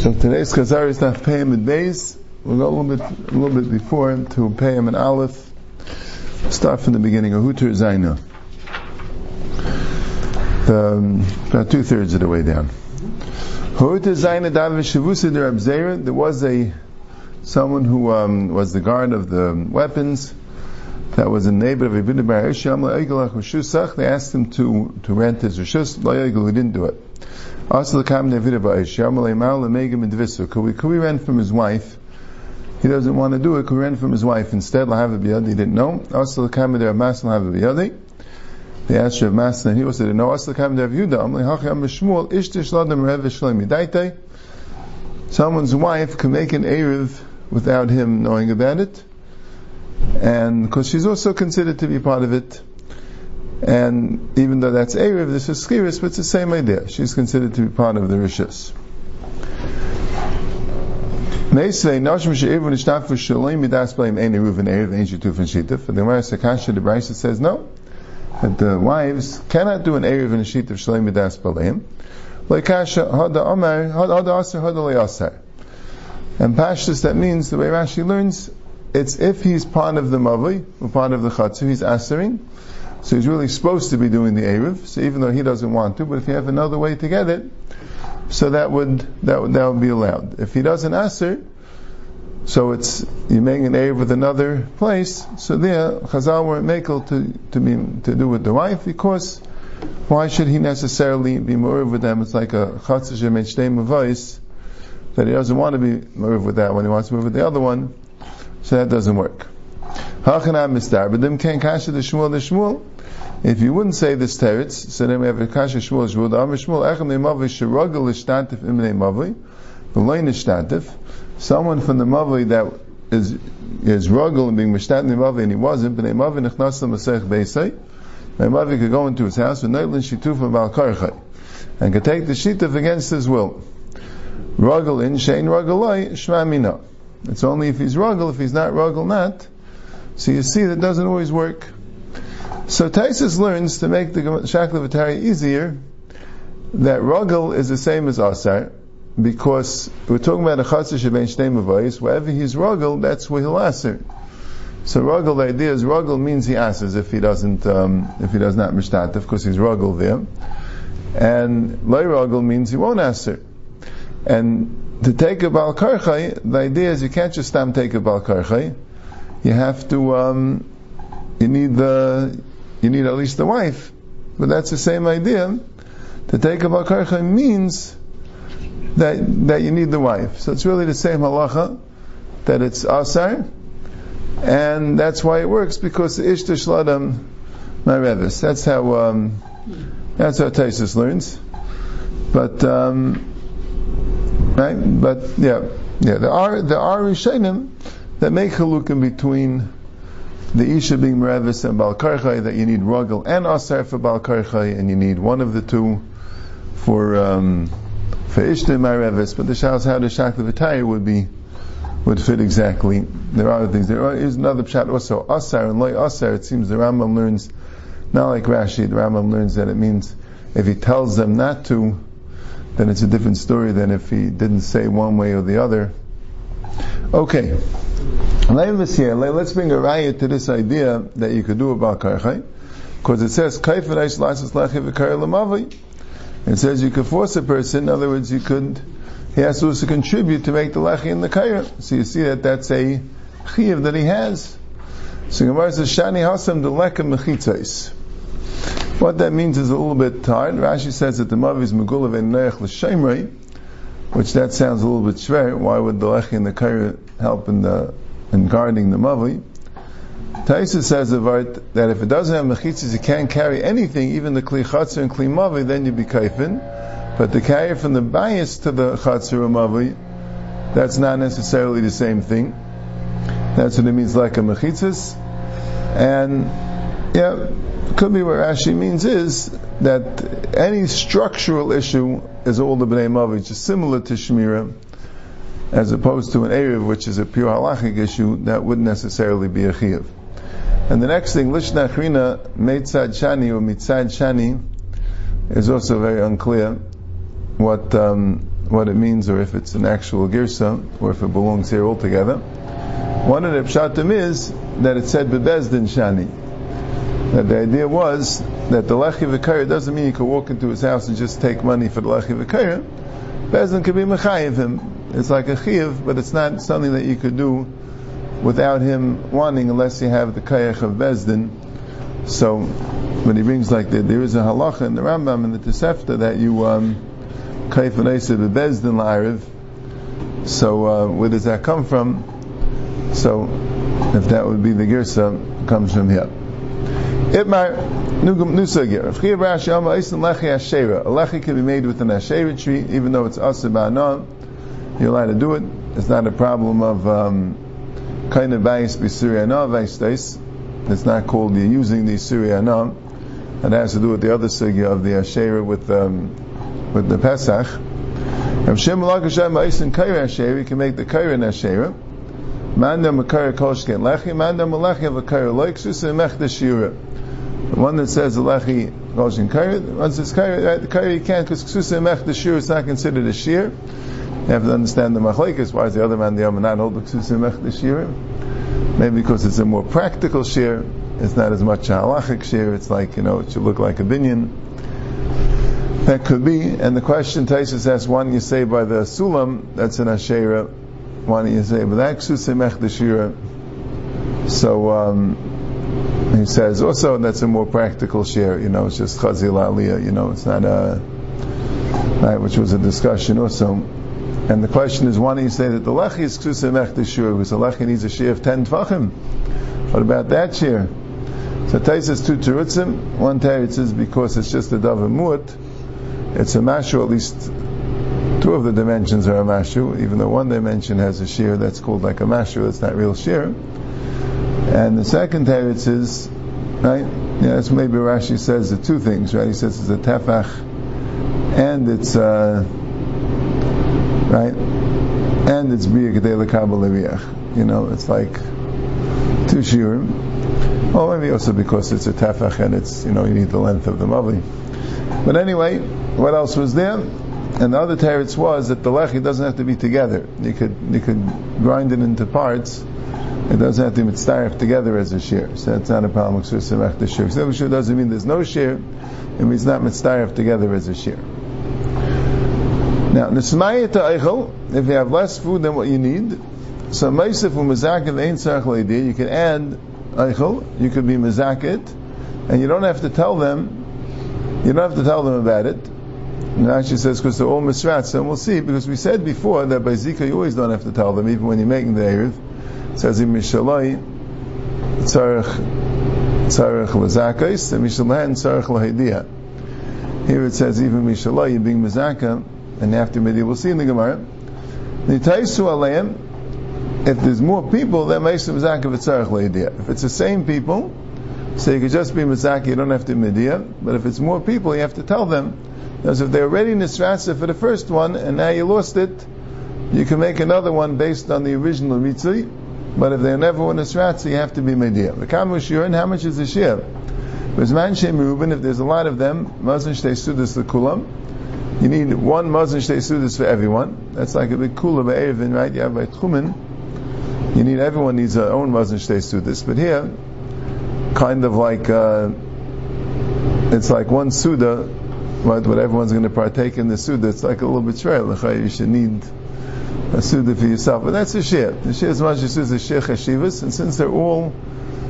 So today's Chazar is not Payim and Beis. We'll go a little bit, a little bit before him to Payim and Aleph. Start from the beginning of Hutur Zaina. The, about two thirds of the way down. Hutur Zaina David Abzera. There was a someone who um, was the guard of the weapons. That was a neighbor of Ibn Bar. They asked him to, to rent his Rishus. He didn't do it. Could we, could we rent from his wife? He doesn't want to do it. Could we rent from his wife instead? Lahav He didn't know. Also, the They asked Rav Masna, he also didn't know. Also, kam der Yehuda. Am lehacham b'shmuel ishtish ladam rev v'shloimi. Daitei. Someone's wife can make an erev without him knowing about it, and because she's also considered to be part of it. And even though that's Erev, this is Skiris, but it's the same idea. She's considered to be part of the Rishis. Meisvei Noshim She'evu Nishtaf V'Shalim Midas B'Leim Ein Eruv and Erev Ein Shetuf and Shituf. And the Gemara Sakasha, the Brisa says no, that the wives cannot do an Erev and a Shituf Shalim Midas B'Leim. Leikasha Hada Omer Hada Aser Hada Le'aser. And Pashtus, that means, the way Rashi learns, it's if he's part of the Mavi, or part of the Chatzir, he's Asering, so he's really supposed to be doing the Erev, so even though he doesn't want to, but if you have another way to get it, so that would, that would, that would be allowed. If he doesn't answer, so it's, you're making an Erev with another place, so there, Chazal weren't makel to, to be, to do with the wife, because why should he necessarily be more with them? It's like a Chatzah Shemet voice, that he doesn't want to be moved with that one, he wants to move with the other one, so that doesn't work. If you wouldn't say this teretz, so then we have a kasha Shmuel Shmuel. The Amr Shmuel echem neimavi shiragel ishtantif im neimavi, v'loy nishtantif. Someone from the mavi that is is ruggle and being mishtat neimavi and he wasn't, but neimavi nechnas l'masech beisay. Neimavi could go into his house with neitlin shituf bal karchay and could take the shituf against his will. Ruggle in shein ruggeloi shmamina. It's only if he's ruggle. If he's not ruggle, not. So you see that doesn't always work. So Taisus learns to make the Shaklavatari easier that Ruggle is the same as Asar because we're talking about a Chatzah Shebein Shnei Mavayis. Wherever he's Ruggle, that's where he'll Asar. So Ruggle, the idea is Ruggle means he asks if he doesn't, um, if he does not Mishtat, of course he's Ruggle there. And Lay Ruggle means he won't answer. And to take a Bal Karchai, the idea is you can't just stop take a Bal Karchai you have to, um, you need the, you need at least the wife. But that's the same idea. To take a bakarcha means that, that you need the wife. So it's really the same halacha, that it's asar, and that's why it works, because the ishta my marevis. That's how, um, that's how Taisus learns. But, um, right? But, yeah, yeah, there are, there are Rishonim, that make halukim between the Isha being Merevis and Bal Karchai, that you need Rugel and Asar for Bal Karchai, and you need one of the two for um, for Ishta Merevis, but the Shas how the Shakla would be would fit exactly. There are other things. There is another pshat also Asar and Loy Asar. It seems the Rambam learns not like Rashi. The Rambam learns that it means if he tells them not to, then it's a different story than if he didn't say one way or the other. Okay. Let's bring a riot to this idea that you could do about karchai, because it says It says you could force a person. In other words, you could. He has to contribute to make the lechi in the kaira. So you see that that's a chiv that he has. So Gemara says shani hasam deleka mechitzais. What that means is a little bit hard. Rashi says that the mavi is megulav and neich l'shemrei, which that sounds a little bit schwer. Why would the lechi and the kaira help in the in guarding the Mavi. Taisa says that if it doesn't have mechitzas, it can't carry anything, even the kli chatzir and kli mavi, then you'd be kaifin. But to carry from the bias to the chatzir or mavi, that's not necessarily the same thing. That's what it means like a mechitzas. And, yeah, could be what Rashi means is that any structural issue is all the bnei mavi, just similar to shmira as opposed to an Erev, which is a pure halachic issue, that wouldn't necessarily be a Chiyav. And the next thing, Lishna Achrina, Meitzad Shani or Mitzad Shani, is also very unclear what um, what it means, or if it's an actual girsa, or if it belongs here altogether. One of the pshatim is that it said bebezdin shani. That the idea was that the lechi v'kayr doesn't mean you can walk into his house and just take money for the lechi v'kayr. Bezdin could be mechayiv him. It's like a chiv, but it's not something that you could do without him wanting unless you have the kayach of bezdin. So when he brings like that, there is a halacha in the Rambam and the Tosefta that you um, kayf um, the bezdin la'ariv. So uh, where does that come from? So if that would be the girsa, comes from here. Itmar nusagir. If chiyav rashi amma isin lechi ashera. A lechi can be made with an ashera tree, even though it's asa ba'anon. You're allowed to do it. It's not a problem of kind of bayis b'siriyana vaistais. It's not called the using the siriyana. It has to do with the other sugya of the ashera with um, with the pesach. Rav Shem Hashem Ma'isen Kaira Asher, you can make the Kaira Asher. Manda Makara Kolshken Lechi, Manda Malachi of a Loiksus and Mech Shira. The one that says the Lechi Kolshken Kaira, the one that says the Kaira you can't because Ksus and Mech Shira is not considered a Shir. You have to understand the Machlekes, why is the other man the Yom not hold the Ksus and Mech Shira? Maybe because it's a more practical Shir, it's not as much a halachic Shir, it's like, you know, it should look like a binyan. That could be. And the question Taisus asks, one you say by the Sulam, that's an Asherah. One you say, Ksusimech Deshira. So, um, he says also that's a more practical share, you know, it's just Chazil Aliyah, you know, it's not a, right, which was a discussion also. And the question is, why do you say that the Lechi is Ksusimech Deshira, because the Lechi needs a share of 10 Tvachim? What about that share? So Taisus two Terutzim, one Teretz is because it's just a Davamut, it's a mashu, at least two of the dimensions are a mashu, even though one dimension has a shear that's called like a mashu, it's not real shear. And the second teretz is, right, yeah, that's maybe Rashi says the two things, right? He says it's a tefach, and it's, uh, right, and it's biyah kedei You know, it's like two shiurim. Well, maybe also because it's a tefach and it's, you know, you need the length of the mavli. But anyway, what else was there? And the other teretz was that the lechi doesn't have to be together. You could you could grind it into parts. It doesn't have to be mitzvah together as a shear. So that's not a problem. the shear. So doesn't mean there's no shear. It means not mitzvah together as a shear. Now, nismayit eichel, if you have less food than what you need, so meisif u'mazaket ein tzarech you can add eichel, you could be mazakit, and you don't have to tell them you don't have to tell them about it. And Rashi says because they're all misrats, and we'll see because we said before that by Zika you always don't have to tell them, even when you're making the erev. It says in Mishalai, tzarech tzarech lazakais, and Mishalahan tzarech lahidiyah. Here it says even Mishalai, you're being mizaka, and after Midi, we'll see in the Gemara. Nitaisu aleim, if there's more people, then Meisim Mizaka v'tzarech lahidiyah. If it's the same people, so you could just be Mizaki, you don't have to Midiya. But if it's more people, you have to tell them. Because if they're already Nisrasa for the first one, and now you lost it, you can make another one based on the original Ritzi. But if they're never were Nisrasa, you have to be Midiya. The Kamush Yurin, how much is the Shir? Man Shem Reuben, if there's a lot of them, Mazin Shtei Sudas the Kulam, you need one Mazin Shtei Sudas for everyone. That's like a big Kula Be'ervin, right? You have by Tchumen. You need, everyone needs their own Mazin Shtei Sudas. But here, kind of like uh, it's like one suda, right? But everyone's going to partake in the suda. It's like a little betrayal. You should need a suda for yourself, but that's a share. The share is much as a share chashivas, and since they're all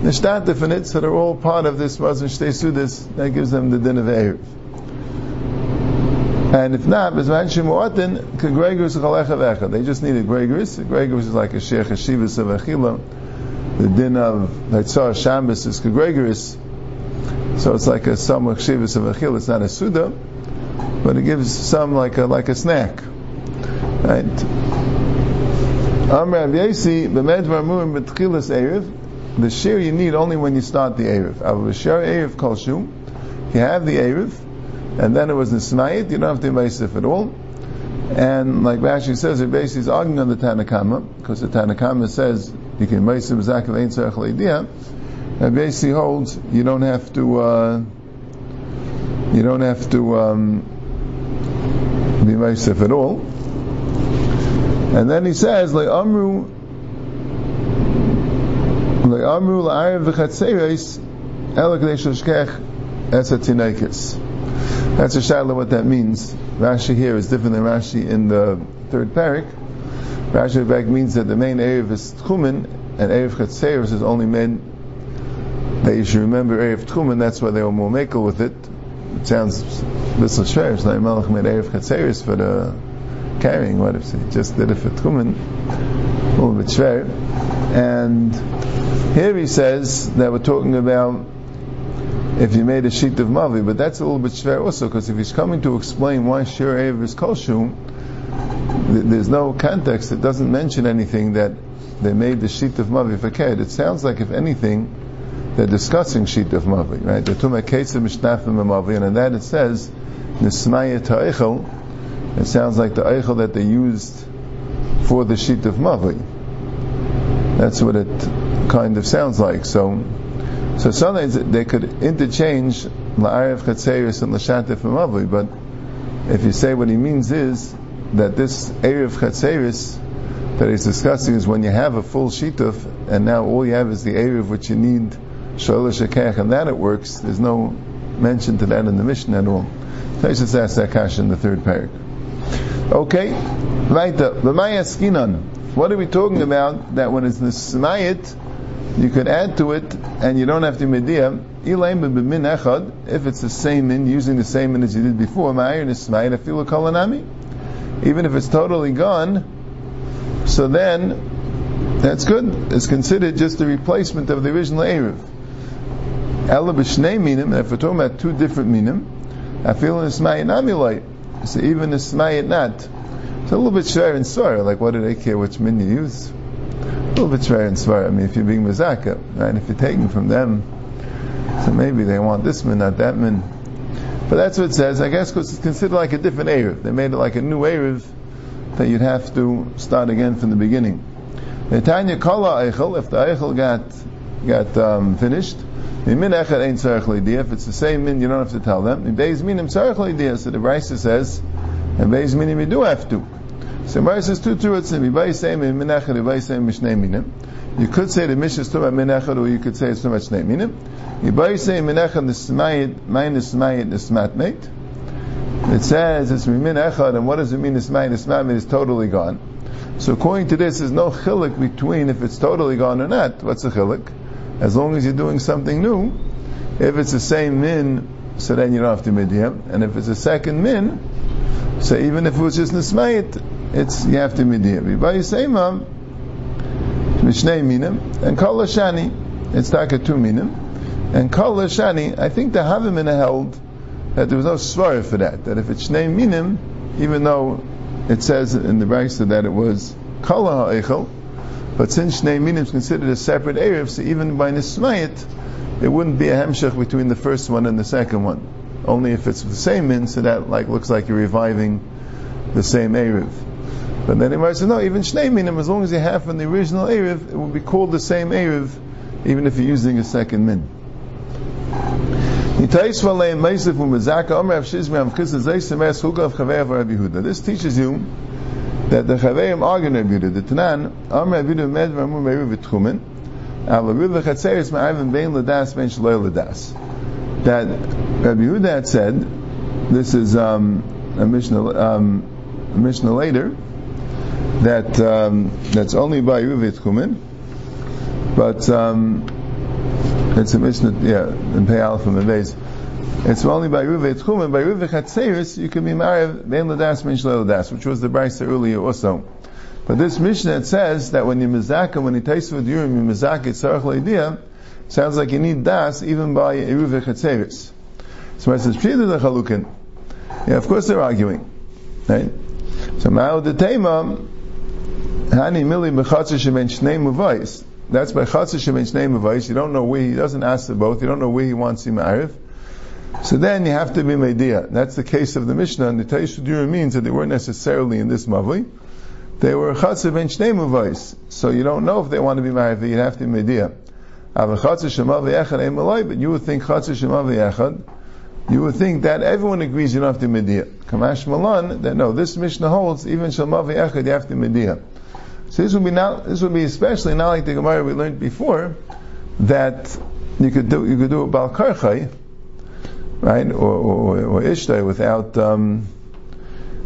nishtatif in so they're all part of this mazon shtei sudas. That gives them the din of erev. And if not, Bezman Shemuatin, Gregorus Chalecha They just need a Gregorus. Gregorus is like a Sheikh Hashivas of Achila the din of Naitzar Shambis is Kegregoris, so it's like a Samach Shivas of Achil, it's not a Suda, but it gives some like a, like a snack. Right? Amr Avyasi, B'med Varmurim B'tchilas Erev, the share you need only when you start the Erev. Avu Share Erev Kol Shum, you have the Erev, and then it was Nismayit, you don't have to Yisif at all. And like Rashi says, it basically is arguing on the Tanakama, because the Tanakama says you can meisim zakel ein tzarech And basically holds you don't have to uh, you don't have to um, be meisif at all. And then he says, Le'amru Le'amru la'arev v'chatzeres ela k'dei shloshkech esatinekis. That's a shadow what that means. Rashi here is different than Rashi in the third parak. Rashi back means that the main Erev is Tchumen, and Erev Chatzeres is only made you should remember Erev Tchumen, that's why they were more makel with it. It sounds little shver, it's like Melech made Erev Chatzeres for the carrying, what if he just did it for Tchumen, a little bit. And here he says that we're talking about if you made a sheet of mavi, but that's a little bit shver also, because if he's coming to explain why Shir Erev is Kolshu, there's no context. It doesn't mention anything that they made the sheet of mavi for. It sounds like, if anything, they're discussing sheet of mavi, right? About case of mishnafim mavi, and in that it says nismaya ta'echel. It sounds like the eichel that they used for the sheet of mavi. That's what it kind of sounds like. So, so sometimes they could interchange la'arev chatzeris and l'shantif mavi, but if you say what he means is that this area of that he's discussing is when you have a full sheet of, and now all you have is the area of which you need shalosh shekach, and that it works. There's no mention to that in the mission at all. just ask that question in the third parak. Okay, weiter. skinan. What are we talking about? That when it's nismayit, you could add to it, and you don't have to media. If it's the same min, using the same min as you did before, ma'ayir nismayit, afilu kolanami even if it's totally gone, so then that's good. It's considered just a replacement of the original Erev. Ela b'shnei minim, if we're talking about two different minim, feel in Ismayit namilite. So even Ismayit not. It's a little bit shver and svara, like what do they care which min you use? A little bit shver and svara. I mean, if you're being mazaka, right? If you're taking from them, so maybe they want this min, not that min. But that's what it says, I guess, because it's considered like a different Erev. They made it like a new Erev that you'd have to start again from the beginning. Netanya if the Eichel got, got um, finished, Min Echad If it's the same min, you don't have to tell them. In Beis so the Raisa says, and Beis Minim you do have to. So Raisa says two Min Echad, Mishnei Minim. You could say the Mishnah is talking about Min Echad, or you could say it's about Shnei Minim. Ibai say Minechad Nismayit, my Nismayit Nismatmate. It says it's Mimin Echad, and what does it mean Nismayit Nismatmate is totally gone. So according to this, there's no chilik between if it's totally gone or not. What's the chilik? As long as you're doing something new, if it's the same min, so then you don't have to midyam. And if it's a second min, so even if it was just nismayit, it's you have to midyam. By Yisema, mishnei minim, and kol shani, it's taka two minim. And Kol Shani, I think the Havamina held that there was no svara for that. That if it's Shnei Minim, even though it says in the Brisa that it was Kol Ha'echel, but since Shnei Minim is considered a separate Erev, so even by Nismayit, it wouldn't be a hemshech between the first one and the second one. Only if it's the same min, so that like looks like you're reviving the same Erev. But then it said, no, even Shnei Minim, as long as you have from the original Erev, it will be called the same Erev, even if you're using a second min. This teaches you that the Chaveim argue Rabbi Yehuda. The Tanan, Am Rabbi Yehuda med v'amu me'ru v'tchumen, al Rabbi Yehuda chatzeres ma'ayvim bein l'das bein shloy l'das. That Rabbi Yehuda had said, this is um, a Mishnah, um, a Mishnah later, that um, that's only by Yehuda v'tchumen, but um, it's a Mishnah, yeah, in Pei Aleph and Beis. It's only by Ruve Tchumen, by Ruve Chatzeris, you can be married, Ben Ladas, Min Ladas, which was the Brisa earlier also. But this Mishnah, says that when you mizaka, when you taste with Yurim, you mizaka, it's Sarach Leidia, sounds like you need Das, even by Ruve Chatzeris. So it says, Pshida the Chalukin. Yeah, of course they're arguing. Right? So Ma'al the Tema, Hani Mili B'chatzah Shemen Shnei Muvais. That's by Chatzah Shemen's name of Ice. You don't know where he doesn't ask the both. You don't know where he wants him Arif. So then you have to be Mediyah. That's the case of the Mishnah. And the Taishudura means that they weren't necessarily in this Mavli. They were Chatzah Ben Shnei. So you don't know if they want to be married, you'd have to be Mediyah. But you would think Chatzah Shemav Echad you would think that everyone agrees you don't have to mediyah. Kamash Malan, that no, this Mishnah holds, even Shalmavi Echad, you have to mediyah. So this would be not, this would be especially not like the Gemara we learned before, that you could do, you could do a Bal Karchai, right, or, or, or without, um,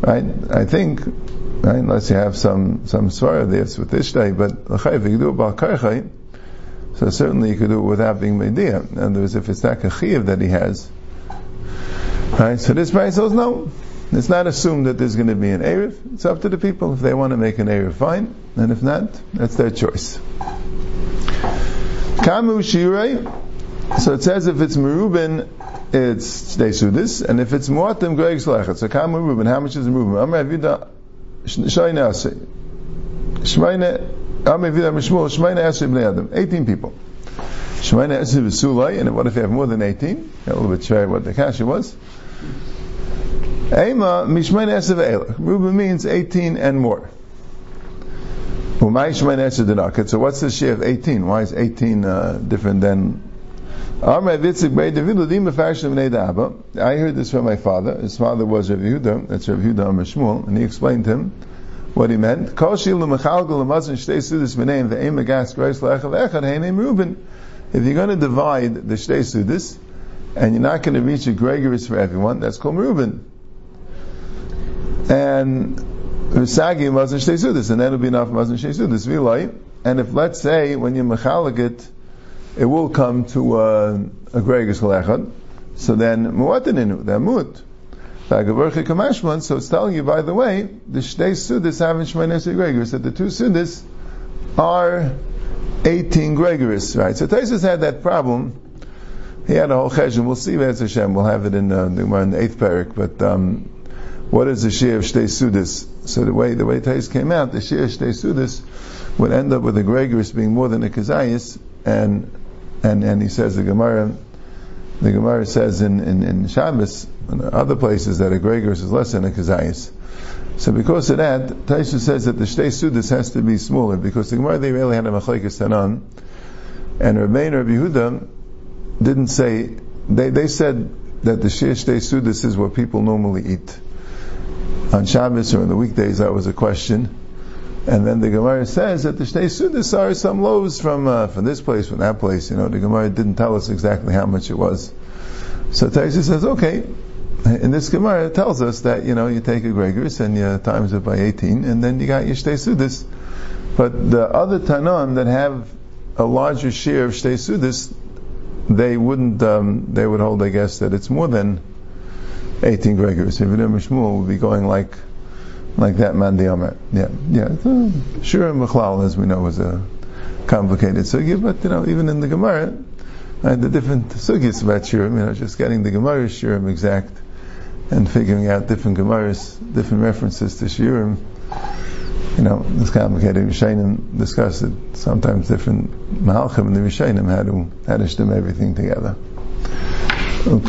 right, I think, right, unless you have some, some svara there, with Ishtai, but L'chayv, you do it so certainly you could do it without being Mediyah. In other words, if it's that Kachiv that he has, right, so this price says no, it's not assumed that there's going to be an Erev. It's up to the people. If they want to make an Erev, fine. And if not, that's their choice. Kamu Shirei. So it says if it's Merubin, it's they Sudis, and if it's Muatim, Greg Slechet. So Kamu Merubin, how much is Merubin? Amr Avida Shayna Asay. Shmayne Amr Avida Mishmul Shmayne Asay Bnei Adam. 18 people. Shmayne Asay V'Sulay, and what if you have more than 18? A little bit shy what the kasha was. Ema mishmain esav elach. Reuben means 18 and more. So what's the share of 18? Why is 18 uh, different than I heard this from my father. His father was Rav Yehuda. That's Rav Yehuda Amar and he explained to him what he meant. If you're going to divide the shtei sudis, and you're not going to reach a gregarious for everyone, that's called Reuben and Risagi Mazan Shtei and that'll be enough Mazan Shtei Sudis. And if, let's say, when you Mechalik it, it will come to uh, a Gregis Lechad, so then Muataninu, they're Mut. So it's telling you, by the way, the Shtei Sudis have in Shemaines Gregorius, that the two Sudis are 18 Gregorius, right? So Taisus had that problem. He had a whole cheshire. We'll see Hashem. We'll have it in, uh, the, in the eighth parak. But um, what is the share of Shtei Sudis? So the way the way Tais came out, the share of Shtei Sudis would end up with a Gregorius being more than a Kazayas, and and and he says the Gemara, the Gemara says in in, in Shabbos and other places that a Gregorius is less than a Kazayas. So because of that, Taishu says that the Shtei Sudis has to be smaller because the Gemara they really had a Machlekes Tanan, and Rabbein Rabbi Yehuda didn't say they they said that the Shir Shtei Sudis is what people normally eat on Shabbos or on the weekdays, that was a question. And then the Gemara says that the Shnei Sudas are some loaves from uh, from this place, from that place. You know, the Gemara didn't tell us exactly how much it was. So Taisa says, okay. And this Gemara, tells us that you know you take a Gregorius and you times it by 18, and then you got your Shtei Sudas. But the other Tanon that have a larger share of Shtei Sudas, they wouldn't. Um, they would hold, I guess, that it's more than 18 Gregorius. If Shmuel would be going like like that man the Omer. Yeah, yeah. Sure, Mechlal, as we know, was a complicated sugi, but you know, even in the Gemara, uh, the different sugis about Shurim, you know, just getting the Gemara Shurim exact and figuring out different Gemaras, different references to Shurim, you know, it's complicated. Rishayim discuss it. Sometimes different Mahalchim and the Rishayim how to how to stem everything together. Okay.